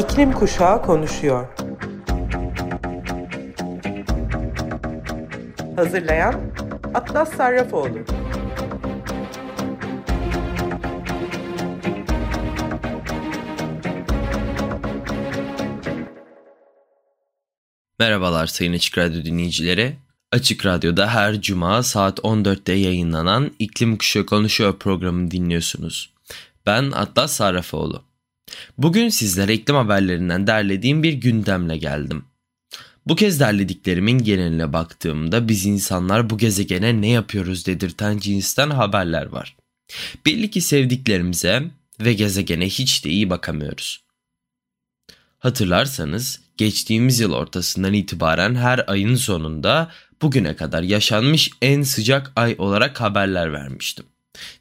İklim Kuşağı konuşuyor. Hazırlayan Atlas Sarrafoğlu. Merhabalar Sayın Açık Radyo dinleyicileri. Açık Radyo'da her cuma saat 14'te yayınlanan İklim Kuşağı Konuşuyor programını dinliyorsunuz. Ben Atlas Sarrafoğlu. Bugün sizlere iklim haberlerinden derlediğim bir gündemle geldim. Bu kez derlediklerimin geneline baktığımda biz insanlar bu gezegene ne yapıyoruz dedirten cinsten haberler var. Belli ki sevdiklerimize ve gezegene hiç de iyi bakamıyoruz. Hatırlarsanız geçtiğimiz yıl ortasından itibaren her ayın sonunda bugüne kadar yaşanmış en sıcak ay olarak haberler vermiştim.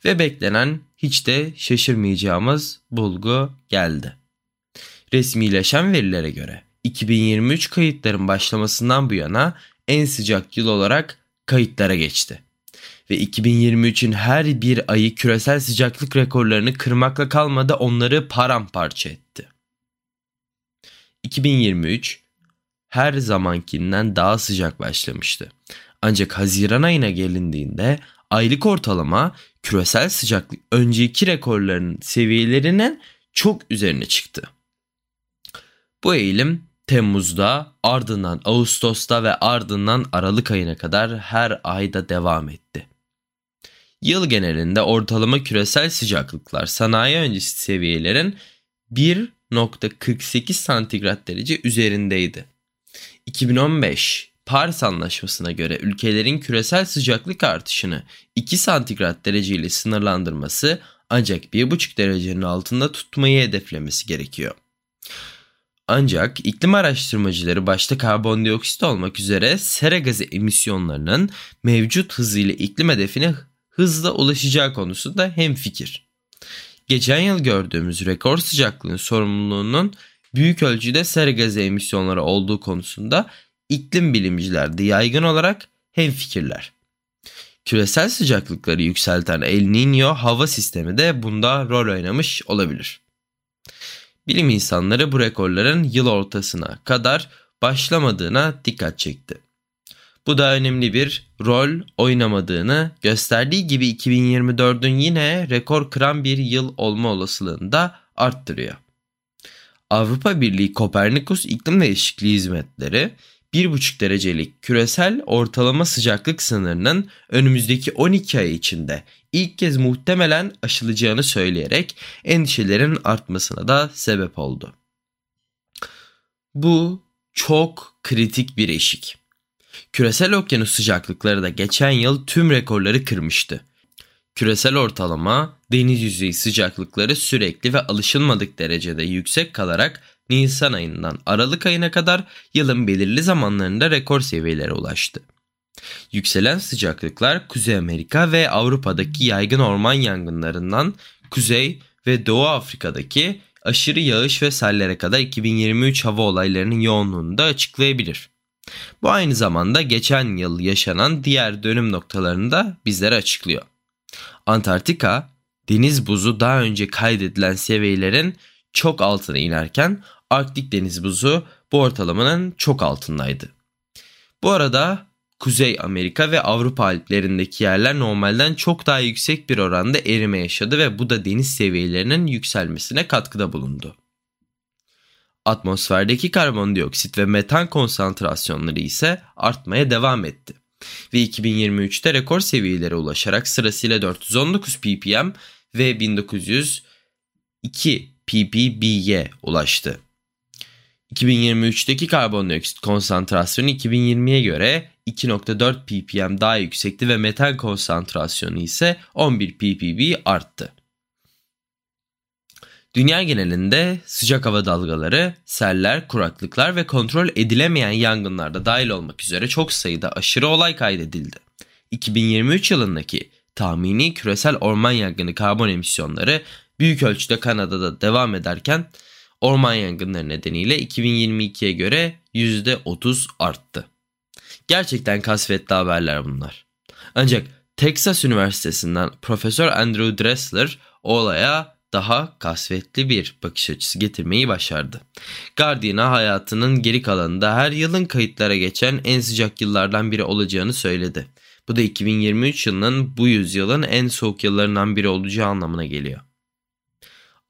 Ve beklenen hiç de şaşırmayacağımız bulgu geldi. Resmileşen verilere göre 2023 kayıtların başlamasından bu yana en sıcak yıl olarak kayıtlara geçti. Ve 2023'ün her bir ayı küresel sıcaklık rekorlarını kırmakla kalmadı onları paramparça etti. 2023 her zamankinden daha sıcak başlamıştı. Ancak Haziran ayına gelindiğinde aylık ortalama küresel sıcaklık önceki rekorların seviyelerinin çok üzerine çıktı. Bu eğilim Temmuz'da, ardından Ağustos'ta ve ardından Aralık ayına kadar her ayda devam etti. Yıl genelinde ortalama küresel sıcaklıklar sanayi öncesi seviyelerin 1.48 santigrat derece üzerindeydi. 2015 Paris Anlaşması'na göre ülkelerin küresel sıcaklık artışını 2 santigrat derece ile sınırlandırması ancak 1,5 derecenin altında tutmayı hedeflemesi gerekiyor. Ancak iklim araştırmacıları başta karbondioksit olmak üzere sera gazı emisyonlarının mevcut hızıyla iklim hedefine hızla ulaşacağı konusunda hemfikir. Geçen yıl gördüğümüz rekor sıcaklığın sorumluluğunun büyük ölçüde sera gazı emisyonları olduğu konusunda iklim bilimciler de yaygın olarak hemfikirler. Küresel sıcaklıkları yükselten El Niño hava sistemi de bunda rol oynamış olabilir. Bilim insanları bu rekorların yıl ortasına kadar başlamadığına dikkat çekti. Bu da önemli bir rol oynamadığını gösterdiği gibi 2024'ün yine rekor kıran bir yıl olma olasılığını da arttırıyor. Avrupa Birliği Kopernikus İklim Değişikliği Hizmetleri 1,5 derecelik küresel ortalama sıcaklık sınırının önümüzdeki 12 ay içinde ilk kez muhtemelen aşılacağını söyleyerek endişelerin artmasına da sebep oldu. Bu çok kritik bir eşik. Küresel okyanus sıcaklıkları da geçen yıl tüm rekorları kırmıştı. Küresel ortalama deniz yüzeyi sıcaklıkları sürekli ve alışılmadık derecede yüksek kalarak Nisan ayından Aralık ayına kadar yılın belirli zamanlarında rekor seviyelere ulaştı. Yükselen sıcaklıklar Kuzey Amerika ve Avrupa'daki yaygın orman yangınlarından Kuzey ve Doğu Afrika'daki aşırı yağış ve sellere kadar 2023 hava olaylarının yoğunluğunu da açıklayabilir. Bu aynı zamanda geçen yıl yaşanan diğer dönüm noktalarını da bizlere açıklıyor. Antarktika deniz buzu daha önce kaydedilen seviyelerin çok altına inerken Arktik deniz buzu bu ortalamanın çok altındaydı. Bu arada Kuzey Amerika ve Avrupa Alplerindeki yerler normalden çok daha yüksek bir oranda erime yaşadı ve bu da deniz seviyelerinin yükselmesine katkıda bulundu. Atmosferdeki karbondioksit ve metan konsantrasyonları ise artmaya devam etti ve 2023'te rekor seviyelere ulaşarak sırasıyla 419 ppm ve 1902 ppb'ye ulaştı. 2023'teki karbondioksit konsantrasyonu 2020'ye göre 2.4 ppm daha yüksekti ve metan konsantrasyonu ise 11 ppb arttı. Dünya genelinde sıcak hava dalgaları, seller, kuraklıklar ve kontrol edilemeyen yangınlarda dahil olmak üzere çok sayıda aşırı olay kaydedildi. 2023 yılındaki tahmini küresel orman yangını karbon emisyonları büyük ölçüde Kanada'da devam ederken orman yangınları nedeniyle 2022'ye göre %30 arttı. Gerçekten kasvetli haberler bunlar. Ancak Texas Üniversitesi'nden Profesör Andrew Dressler olaya daha kasvetli bir bakış açısı getirmeyi başardı. Guardian'a hayatının geri kalanında her yılın kayıtlara geçen en sıcak yıllardan biri olacağını söyledi. Bu da 2023 yılının bu yüzyılın en soğuk yıllarından biri olacağı anlamına geliyor.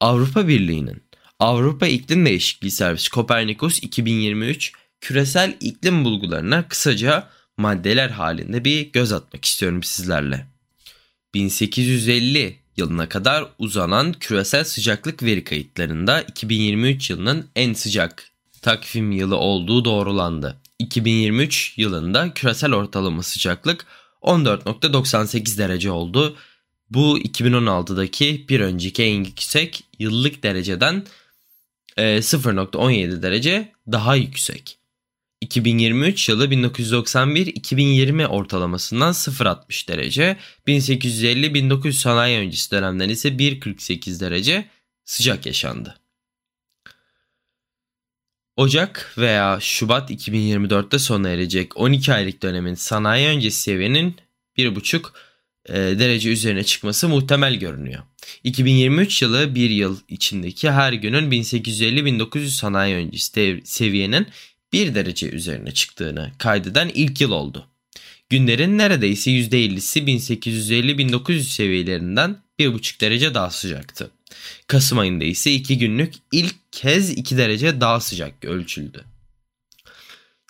Avrupa Birliği'nin Avrupa İklim Değişikliği Servisi Copernicus 2023 küresel iklim bulgularına kısaca maddeler halinde bir göz atmak istiyorum sizlerle. 1850 yılına kadar uzanan küresel sıcaklık veri kayıtlarında 2023 yılının en sıcak takvim yılı olduğu doğrulandı. 2023 yılında küresel ortalama sıcaklık 14.98 derece oldu. Bu 2016'daki bir önceki en yüksek yıllık dereceden 0.17 derece daha yüksek. 2023 yılı 1991-2020 ortalamasından 0.60 derece, 1850-1900 sanayi öncesi dönemden ise 1.48 derece sıcak yaşandı. Ocak veya Şubat 2024'te sona erecek 12 aylık dönemin sanayi öncesi seviyenin 1.5 e, derece üzerine çıkması muhtemel görünüyor. 2023 yılı bir yıl içindeki her günün 1850-1900 sanayi öncesi seviyenin 1 derece üzerine çıktığını kaydeden ilk yıl oldu. Günlerin neredeyse %50'si 1850-1900 seviyelerinden 1,5 derece daha sıcaktı. Kasım ayında ise 2 günlük ilk kez 2 derece daha sıcak ölçüldü.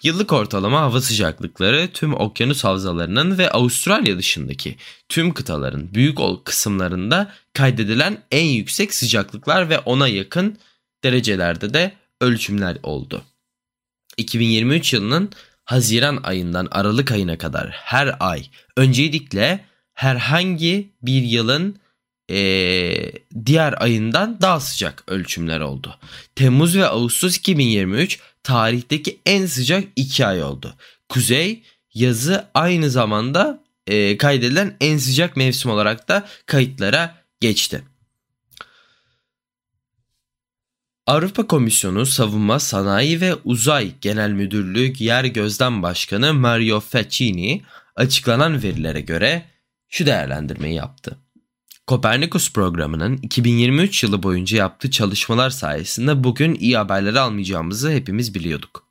Yıllık ortalama hava sıcaklıkları tüm okyanus havzalarının ve Avustralya dışındaki tüm kıtaların büyük kısımlarında kaydedilen en yüksek sıcaklıklar ve ona yakın derecelerde de ölçümler oldu. 2023 yılının Haziran ayından Aralık ayına kadar her ay öncelikle herhangi bir yılın ee, diğer ayından daha sıcak ölçümler oldu. Temmuz ve Ağustos 2023 tarihteki en sıcak iki ay oldu. Kuzey yazı aynı zamanda e, kaydedilen en sıcak mevsim olarak da kayıtlara geçti. Avrupa Komisyonu Savunma Sanayi ve Uzay Genel Müdürlüğü Yer Gözlem Başkanı Mario Faccini açıklanan verilere göre şu değerlendirmeyi yaptı. Kopernikus programının 2023 yılı boyunca yaptığı çalışmalar sayesinde bugün iyi haberleri almayacağımızı hepimiz biliyorduk.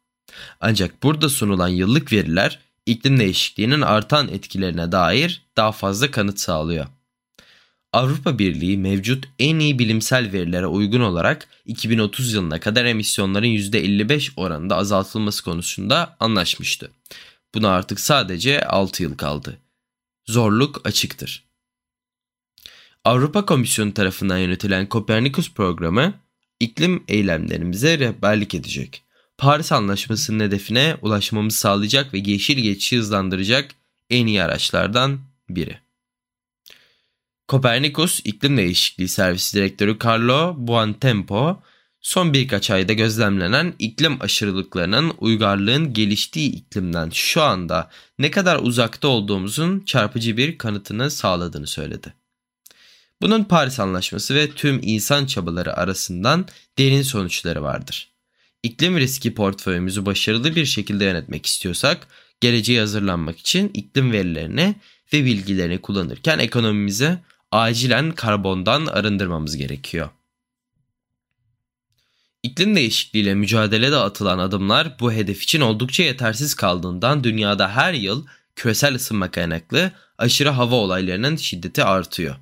Ancak burada sunulan yıllık veriler iklim değişikliğinin artan etkilerine dair daha fazla kanıt sağlıyor. Avrupa Birliği mevcut en iyi bilimsel verilere uygun olarak 2030 yılına kadar emisyonların %55 oranında azaltılması konusunda anlaşmıştı. Buna artık sadece 6 yıl kaldı. Zorluk açıktır. Avrupa Komisyonu tarafından yönetilen Kopernikus programı iklim eylemlerimize rehberlik edecek. Paris Anlaşması'nın hedefine ulaşmamızı sağlayacak ve yeşil geçişi hızlandıracak en iyi araçlardan biri. Kopernikus İklim Değişikliği Servisi Direktörü Carlo Buontempo, son birkaç ayda gözlemlenen iklim aşırılıklarının uygarlığın geliştiği iklimden şu anda ne kadar uzakta olduğumuzun çarpıcı bir kanıtını sağladığını söyledi. Bunun Paris Anlaşması ve tüm insan çabaları arasından derin sonuçları vardır. İklim riski portföyümüzü başarılı bir şekilde yönetmek istiyorsak, geleceğe hazırlanmak için iklim verilerini ve bilgilerini kullanırken ekonomimizi acilen karbondan arındırmamız gerekiyor. İklim değişikliğiyle mücadelede atılan adımlar bu hedef için oldukça yetersiz kaldığından dünyada her yıl küresel ısınma kaynaklı aşırı hava olaylarının şiddeti artıyor.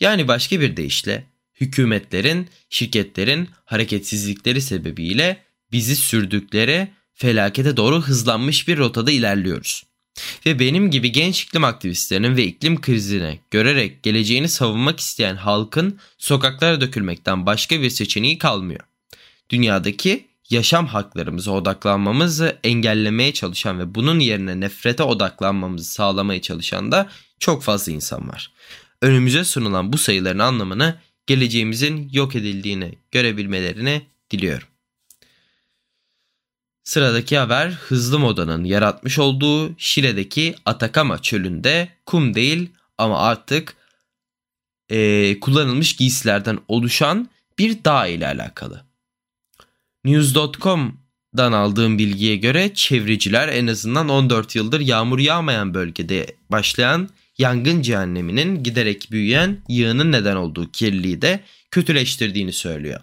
Yani başka bir deyişle hükümetlerin, şirketlerin hareketsizlikleri sebebiyle bizi sürdükleri felakete doğru hızlanmış bir rotada ilerliyoruz. Ve benim gibi genç iklim aktivistlerinin ve iklim krizine görerek geleceğini savunmak isteyen halkın sokaklara dökülmekten başka bir seçeneği kalmıyor. Dünyadaki yaşam haklarımıza odaklanmamızı engellemeye çalışan ve bunun yerine nefrete odaklanmamızı sağlamaya çalışan da çok fazla insan var önümüze sunulan bu sayıların anlamını geleceğimizin yok edildiğini görebilmelerini diliyorum. Sıradaki haber hızlı modanın yaratmış olduğu Şile'deki Atakama çölünde kum değil ama artık e, kullanılmış giysilerden oluşan bir dağ ile alakalı. News.com'dan aldığım bilgiye göre çevreciler en azından 14 yıldır yağmur yağmayan bölgede başlayan yangın cehenneminin giderek büyüyen yığının neden olduğu kirliliği de kötüleştirdiğini söylüyor.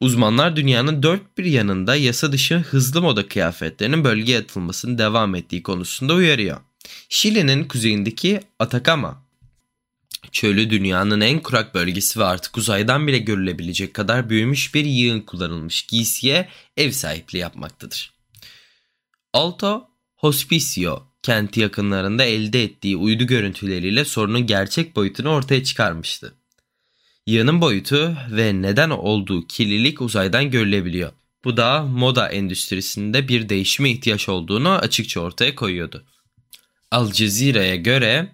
Uzmanlar dünyanın dört bir yanında yasa dışı hızlı moda kıyafetlerinin bölgeye atılmasının devam ettiği konusunda uyarıyor. Şili'nin kuzeyindeki Atacama çölü dünyanın en kurak bölgesi ve artık uzaydan bile görülebilecek kadar büyümüş bir yığın kullanılmış giysiye ev sahipliği yapmaktadır. Alto Hospicio kenti yakınlarında elde ettiği uydu görüntüleriyle sorunun gerçek boyutunu ortaya çıkarmıştı. Yığının boyutu ve neden olduğu kirlilik uzaydan görülebiliyor. Bu da moda endüstrisinde bir değişime ihtiyaç olduğunu açıkça ortaya koyuyordu. Al Cezire'ye göre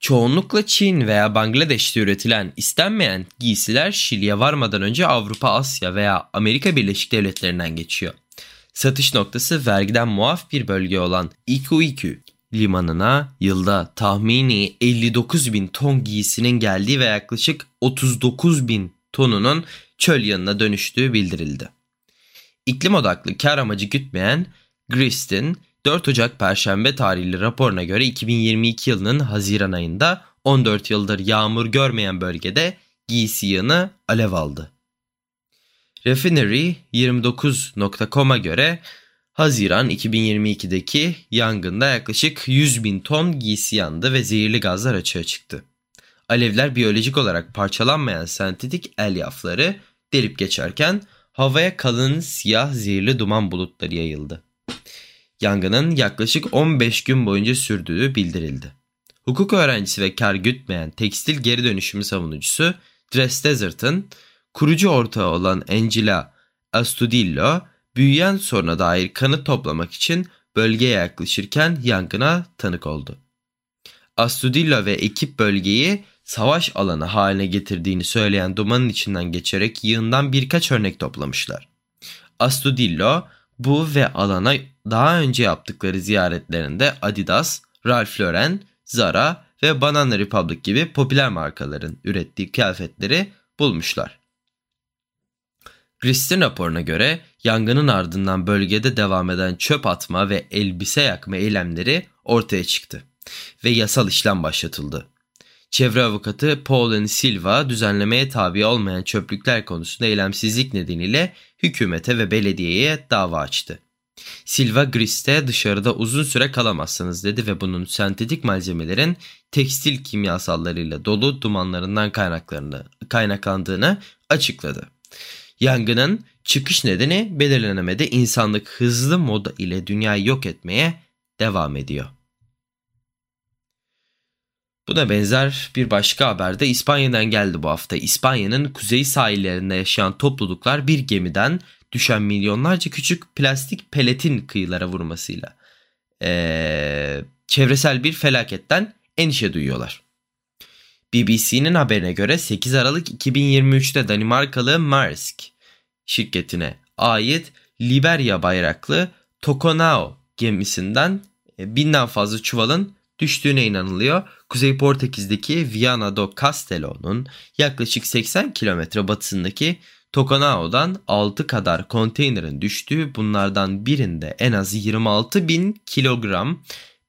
çoğunlukla Çin veya Bangladeş'te üretilen istenmeyen giysiler Şili'ye varmadan önce Avrupa, Asya veya Amerika Birleşik Devletleri'nden geçiyor. Satış noktası vergiden muaf bir bölge olan Ikuiku limanına yılda tahmini 59 bin ton giysinin geldiği ve yaklaşık 39 bin tonunun çöl yanına dönüştüğü bildirildi. İklim odaklı kar amacı gütmeyen Grist'in 4 Ocak Perşembe tarihli raporuna göre 2022 yılının Haziran ayında 14 yıldır yağmur görmeyen bölgede giysi yığını alev aldı. Refinery29.com'a göre Haziran 2022'deki yangında yaklaşık 100 bin ton giysi yandı ve zehirli gazlar açığa çıktı. Alevler biyolojik olarak parçalanmayan sentetik elyafları delip geçerken havaya kalın siyah zehirli duman bulutları yayıldı. Yangının yaklaşık 15 gün boyunca sürdüğü bildirildi. Hukuk öğrencisi ve kar gütmeyen tekstil geri dönüşümü savunucusu Dress Desert'ın kurucu ortağı olan Angela Astudillo büyüyen soruna dair kanıt toplamak için bölgeye yaklaşırken yangına tanık oldu. Astudillo ve ekip bölgeyi savaş alanı haline getirdiğini söyleyen dumanın içinden geçerek yığından birkaç örnek toplamışlar. Astudillo bu ve alana daha önce yaptıkları ziyaretlerinde Adidas, Ralph Lauren, Zara ve Banana Republic gibi popüler markaların ürettiği kıyafetleri bulmuşlar. Grist'in raporuna göre yangının ardından bölgede devam eden çöp atma ve elbise yakma eylemleri ortaya çıktı ve yasal işlem başlatıldı. Çevre avukatı Paul Silva düzenlemeye tabi olmayan çöplükler konusunda eylemsizlik nedeniyle hükümete ve belediyeye dava açtı. Silva Grist'e dışarıda uzun süre kalamazsınız dedi ve bunun sentetik malzemelerin tekstil kimyasallarıyla dolu dumanlarından kaynaklandığını açıkladı. Yangının çıkış nedeni belirlenemedi. İnsanlık hızlı moda ile dünyayı yok etmeye devam ediyor. Buna benzer bir başka haber de İspanya'dan geldi bu hafta. İspanya'nın kuzey sahillerinde yaşayan topluluklar bir gemiden düşen milyonlarca küçük plastik peletin kıyılara vurmasıyla ee, çevresel bir felaketten endişe duyuyorlar. BBC'nin haberine göre 8 Aralık 2023'te Danimarkalı Maersk şirketine ait Liberia bayraklı Tokonao gemisinden e, binden fazla çuvalın düştüğüne inanılıyor. Kuzey Portekiz'deki Viana do Castelo'nun yaklaşık 80 kilometre batısındaki Tokonao'dan 6 kadar konteynerin düştüğü bunlardan birinde en az 26 bin kilogram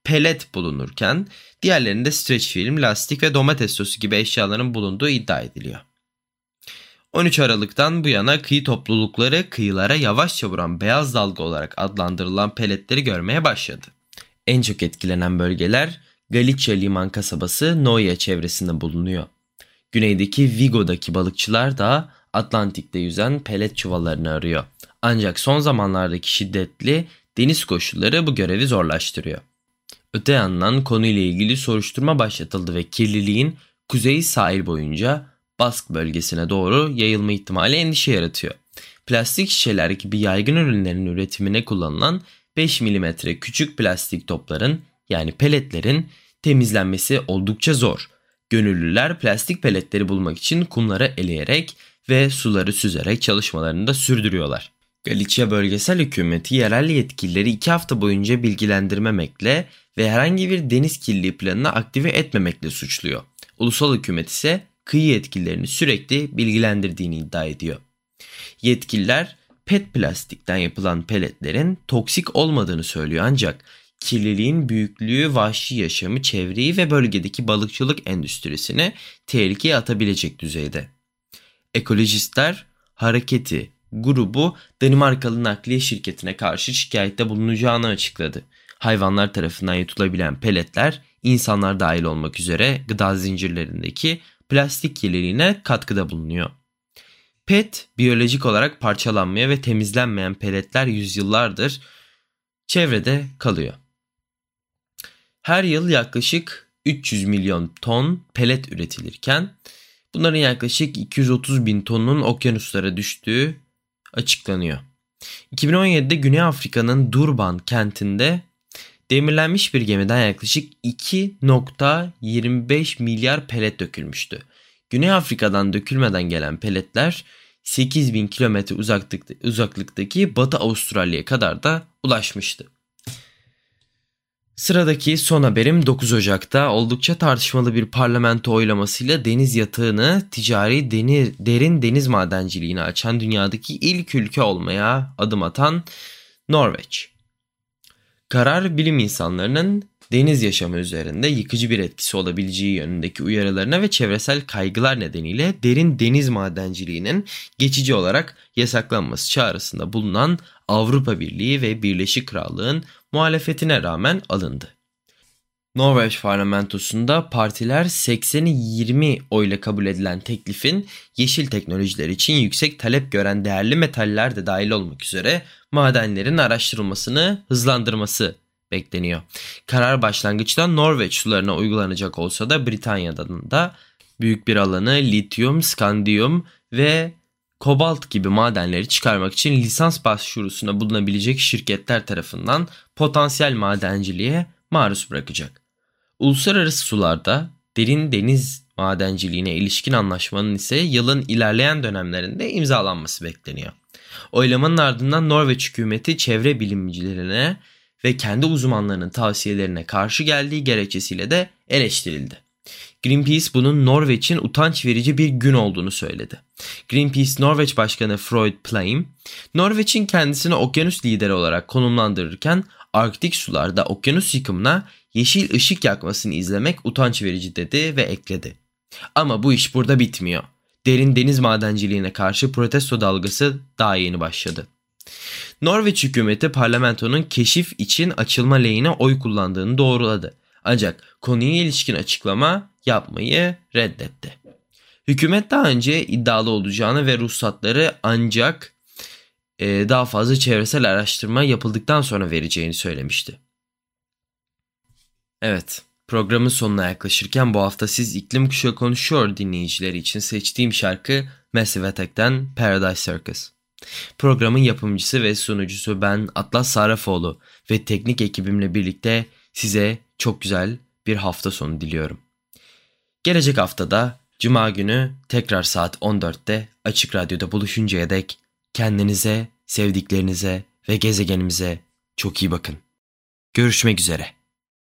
pelet bulunurken diğerlerinde streç film, lastik ve domates sosu gibi eşyaların bulunduğu iddia ediliyor. 13 Aralık'tan bu yana kıyı toplulukları kıyılara yavaşça vuran beyaz dalga olarak adlandırılan peletleri görmeye başladı. En çok etkilenen bölgeler Galicia liman kasabası Noia çevresinde bulunuyor. Güneydeki Vigo'daki balıkçılar da Atlantik'te yüzen pelet çuvallarını arıyor. Ancak son zamanlardaki şiddetli deniz koşulları bu görevi zorlaştırıyor. Öte yandan konuyla ilgili soruşturma başlatıldı ve kirliliğin kuzey sahil boyunca Bask bölgesine doğru yayılma ihtimali endişe yaratıyor. Plastik şişeler gibi yaygın ürünlerin üretimine kullanılan 5 mm küçük plastik topların yani peletlerin temizlenmesi oldukça zor. Gönüllüler plastik peletleri bulmak için kumları eleyerek ve suları süzerek çalışmalarını da sürdürüyorlar. Galicia bölgesel hükümeti yerel yetkilileri 2 hafta boyunca bilgilendirmemekle ve herhangi bir deniz kirliliği planını aktive etmemekle suçluyor. Ulusal hükümet ise kıyı yetkililerini sürekli bilgilendirdiğini iddia ediyor. Yetkililer PET plastikten yapılan peletlerin toksik olmadığını söylüyor ancak kirliliğin büyüklüğü vahşi yaşamı, çevreyi ve bölgedeki balıkçılık endüstrisini tehlikeye atabilecek düzeyde. Ekolojistler hareketi grubu Danimarkalı nakliye şirketine karşı şikayette bulunacağını açıkladı. Hayvanlar tarafından yutulabilen peletler insanlar dahil olmak üzere gıda zincirlerindeki plastik kirliliğine katkıda bulunuyor. PET biyolojik olarak parçalanmaya ve temizlenmeyen peletler yüzyıllardır çevrede kalıyor. Her yıl yaklaşık 300 milyon ton pelet üretilirken bunların yaklaşık 230 bin tonun okyanuslara düştüğü açıklanıyor. 2017'de Güney Afrika'nın Durban kentinde demirlenmiş bir gemiden yaklaşık 2.25 milyar pelet dökülmüştü. Güney Afrika'dan dökülmeden gelen peletler 8000 kilometre uzaklıktaki Batı Avustralya'ya kadar da ulaşmıştı. Sıradaki son haberim 9 Ocak'ta oldukça tartışmalı bir parlamento oylamasıyla deniz yatağını ticari deni, derin deniz madenciliğini açan dünyadaki ilk ülke olmaya adım atan Norveç. Karar bilim insanlarının deniz yaşamı üzerinde yıkıcı bir etkisi olabileceği yönündeki uyarılarına ve çevresel kaygılar nedeniyle derin deniz madenciliğinin geçici olarak yasaklanması çağrısında bulunan Avrupa Birliği ve Birleşik Krallığın muhalefetine rağmen alındı. Norveç parlamentosunda partiler 80'i 20 oyla kabul edilen teklifin yeşil teknolojiler için yüksek talep gören değerli metaller de dahil olmak üzere madenlerin araştırılmasını hızlandırması bekleniyor. Karar başlangıçta Norveç sularına uygulanacak olsa da Britanya'dan da büyük bir alanı lityum, skandiyum ve kobalt gibi madenleri çıkarmak için lisans başvurusuna bulunabilecek şirketler tarafından potansiyel madenciliğe maruz bırakacak. Uluslararası sularda derin deniz madenciliğine ilişkin anlaşmanın ise yılın ilerleyen dönemlerinde imzalanması bekleniyor. Oylamanın ardından Norveç hükümeti çevre bilimcilerine ve kendi uzmanlarının tavsiyelerine karşı geldiği gerekçesiyle de eleştirildi. Greenpeace bunun Norveç'in utanç verici bir gün olduğunu söyledi. Greenpeace Norveç Başkanı Freud Plaim, Norveç'in kendisini okyanus lideri olarak konumlandırırken Arktik sularda okyanus yıkımına yeşil ışık yakmasını izlemek utanç verici dedi ve ekledi. Ama bu iş burada bitmiyor. Derin deniz madenciliğine karşı protesto dalgası daha yeni başladı. Norveç hükümeti parlamentonun keşif için açılma lehine oy kullandığını doğruladı. Ancak konuya ilişkin açıklama yapmayı reddetti. Hükümet daha önce iddialı olacağını ve ruhsatları ancak e, daha fazla çevresel araştırma yapıldıktan sonra vereceğini söylemişti. Evet, programın sonuna yaklaşırken bu hafta siz iklim kuşağı konuşuyor dinleyicileri için seçtiğim şarkı Massive Attack'ten Paradise Circus. Programın yapımcısı ve sunucusu ben Atlas Sarafoğlu ve teknik ekibimle birlikte size çok güzel bir hafta sonu diliyorum. Gelecek haftada Cuma günü tekrar saat 14'te Açık Radyo'da buluşuncaya dek kendinize, sevdiklerinize ve gezegenimize çok iyi bakın. Görüşmek üzere.